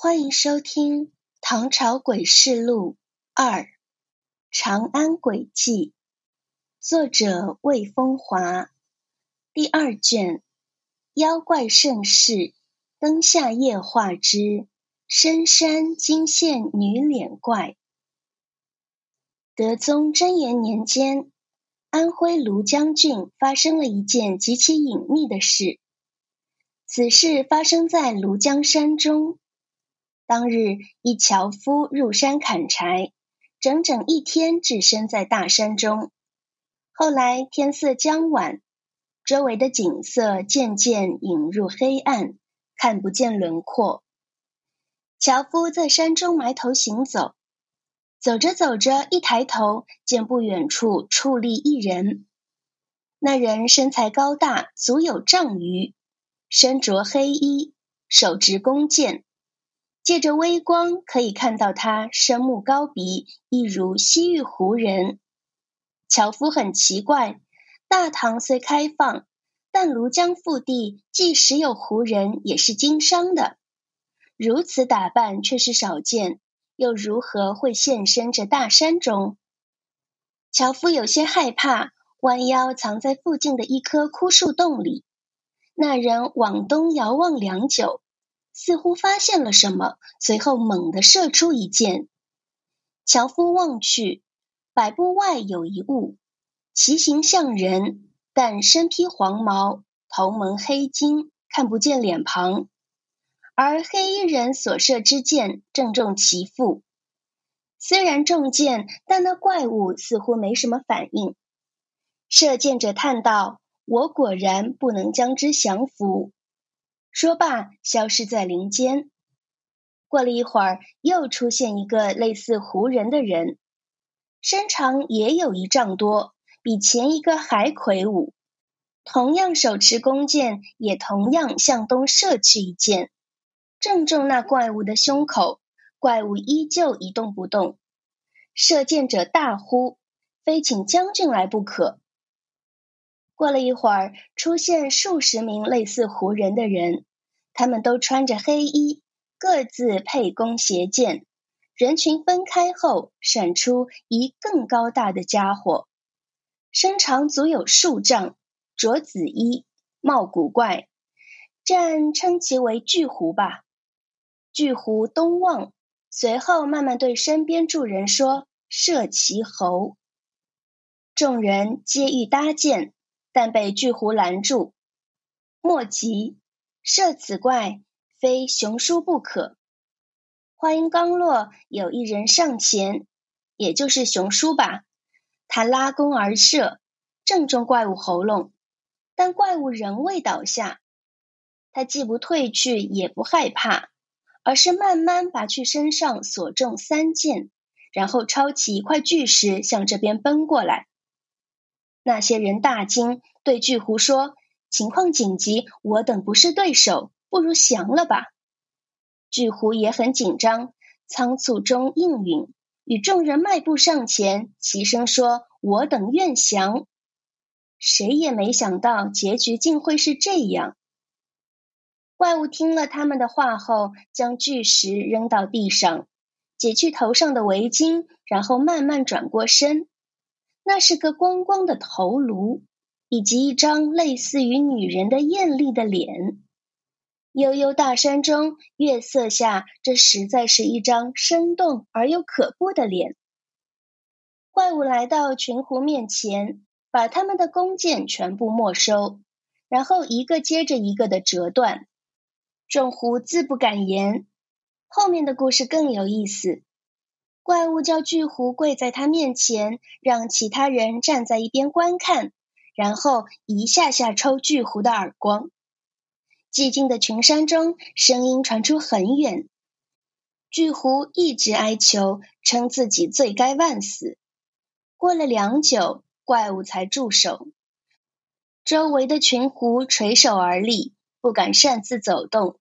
欢迎收听《唐朝诡事录二：长安诡计》，作者魏风华，第二卷。妖怪盛世，灯下夜话之深山惊现女脸怪。德宗贞元年间，安徽庐江郡发生了一件极其隐秘的事。此事发生在庐江山中。当日，一樵夫入山砍柴，整整一天置身在大山中。后来天色将晚，周围的景色渐渐隐入黑暗，看不见轮廓。樵夫在山中埋头行走，走着走着，一抬头见不远处矗立一人。那人身材高大，足有丈余，身着黑衣，手执弓箭。借着微光，可以看到他深目高鼻，一如西域胡人。樵夫很奇怪，大唐虽开放，但庐江腹地即使有胡人，也是经商的，如此打扮却是少见，又如何会现身这大山中？樵夫有些害怕，弯腰藏在附近的一棵枯树洞里。那人往东遥望良久。似乎发现了什么，随后猛地射出一箭。樵夫望去，百步外有一物，其形像人，但身披黄毛，头蒙黑巾，看不见脸庞。而黑衣人所射之箭正中其腹，虽然中箭，但那怪物似乎没什么反应。射箭者叹道：“我果然不能将之降服。”说罢，消失在林间。过了一会儿，又出现一个类似胡人的人，身长也有一丈多，比前一个还魁梧。同样手持弓箭，也同样向东射去一箭，正中那怪物的胸口。怪物依旧一动不动。射箭者大呼：“非请将军来不可！”过了一会儿，出现数十名类似胡人的人。他们都穿着黑衣，各自佩弓携箭。人群分开后，闪出一更高大的家伙，身长足有数丈，着紫衣，貌古怪，暂称其为巨狐吧。巨狐东望，随后慢慢对身边众人说：“射其喉。”众人皆欲搭箭，但被巨狐拦住。莫急。射此怪，非雄叔不可。话音刚落，有一人上前，也就是雄叔吧。他拉弓而射，正中怪物喉咙，但怪物仍未倒下。他既不退去，也不害怕，而是慢慢拔去身上所中三箭，然后抄起一块巨石向这边奔过来。那些人大惊，对巨狐说。情况紧急，我等不是对手，不如降了吧。巨狐也很紧张，仓促中应允，与众人迈步上前，齐声说：“我等愿降。”谁也没想到结局竟会是这样。怪物听了他们的话后，将巨石扔到地上，解去头上的围巾，然后慢慢转过身，那是个光光的头颅。以及一张类似于女人的艳丽的脸，悠悠大山中月色下，这实在是一张生动而又可怖的脸。怪物来到群狐面前，把他们的弓箭全部没收，然后一个接着一个的折断。众狐自不敢言。后面的故事更有意思。怪物叫巨狐跪在他面前，让其他人站在一边观看。然后一下下抽巨狐的耳光，寂静的群山中，声音传出很远。巨狐一直哀求，称自己罪该万死。过了良久，怪物才住手。周围的群狐垂手而立，不敢擅自走动。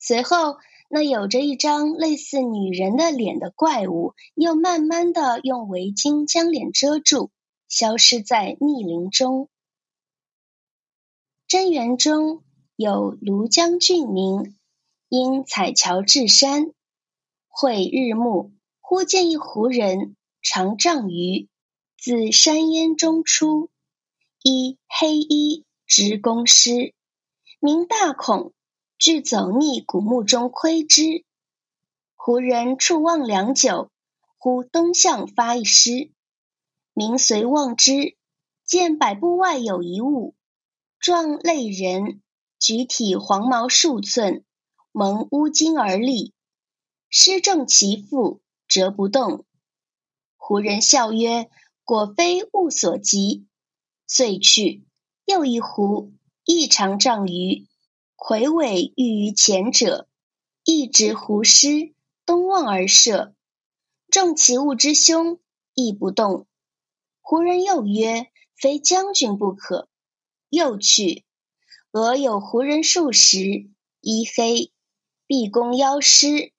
随后，那有着一张类似女人的脸的怪物，又慢慢的用围巾将脸遮住。消失在密林中。贞元中有庐江郡民，因采樵至山，会日暮，忽见一胡人，长丈余，自山烟中出，衣黑衣，执弓矢，名大孔，俱走逆古墓中窥之。胡人触望良久，忽东向发一诗，名随望之，见百步外有一物，状类人，举体黄毛数寸。蒙乌巾而立，施正其腹，折不动。胡人笑曰：“果非物所及。”遂去。又一胡，亦长丈余，魁伟欲于前者，一执胡师，东望而射，中其物之凶，亦不动。胡人又曰：“非将军不可。”又去。俄有胡人数十，衣黑。毕弓腰狮，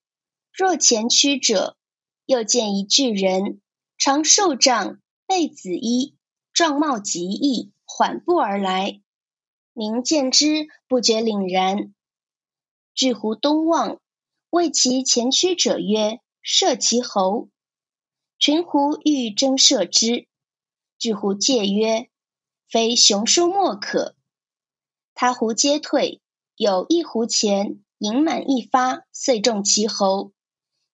若前驱者，又见一巨人，长数丈，背紫衣，状貌极异，缓步而来。民见之，不觉凛然。巨狐东望，谓其前驱者曰：“射其喉。”群狐欲争射之，巨狐戒曰：“非雄叔莫可。”他狐皆退，有一狐前。盈满一发，遂中其喉。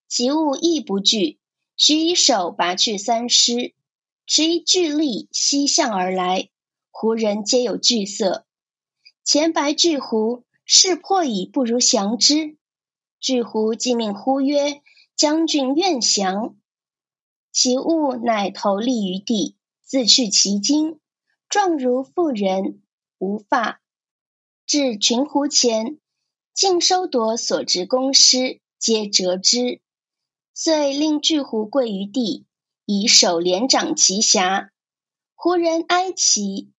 其物亦不惧，许以手拔去三尸，持一巨力西向而来。胡人皆有惧色。前白巨狐势破矣，不如降之。巨狐即命呼曰：“将军愿降。”其物乃头立于地，自去其精，状如妇人，无发，至群狐前。尽收夺所执弓矢，皆折之。遂令巨狐跪于地，以手连掌其颊。胡人哀其，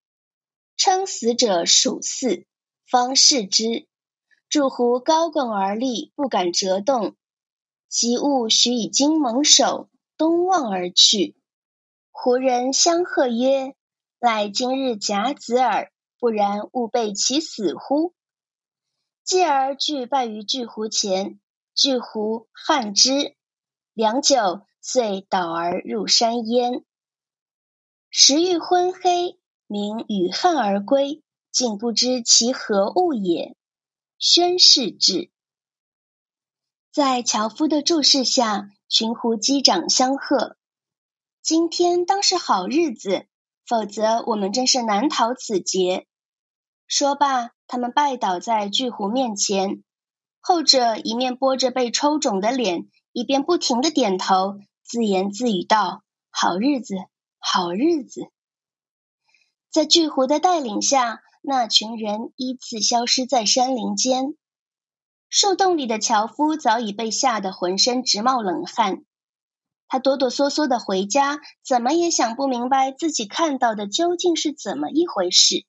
称死者属四，方视之。祝狐高拱而立，不敢折动。及物许以金蒙手，东望而去。胡人相贺曰：“乃今日甲子耳，不然勿备其死乎？”继而俱拜于巨狐前，巨狐撼之，良久，遂倒而入山焉。时欲昏黑，民与恨而归，竟不知其何物也。宣誓至，在樵夫的注视下，群狐击掌相贺。今天当是好日子，否则我们真是难逃此劫。说罢。他们拜倒在巨狐面前，后者一面拨着被抽肿的脸，一边不停的点头，自言自语道：“好日子，好日子。”在巨狐的带领下，那群人依次消失在山林间。树洞里的樵夫早已被吓得浑身直冒冷汗，他哆哆嗦嗦的回家，怎么也想不明白自己看到的究竟是怎么一回事。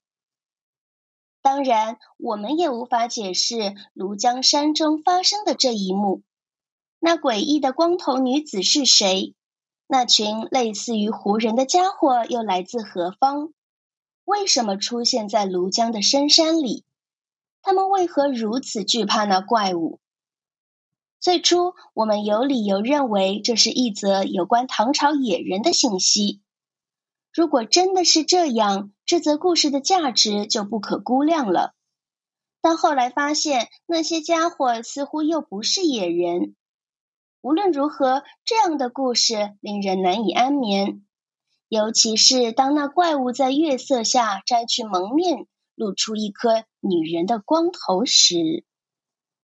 当然，我们也无法解释庐江山中发生的这一幕。那诡异的光头女子是谁？那群类似于胡人的家伙又来自何方？为什么出现在庐江的深山里？他们为何如此惧怕那怪物？最初，我们有理由认为这是一则有关唐朝野人的信息。如果真的是这样，这则故事的价值就不可估量了。但后来发现，那些家伙似乎又不是野人。无论如何，这样的故事令人难以安眠，尤其是当那怪物在月色下摘去蒙面，露出一颗女人的光头时。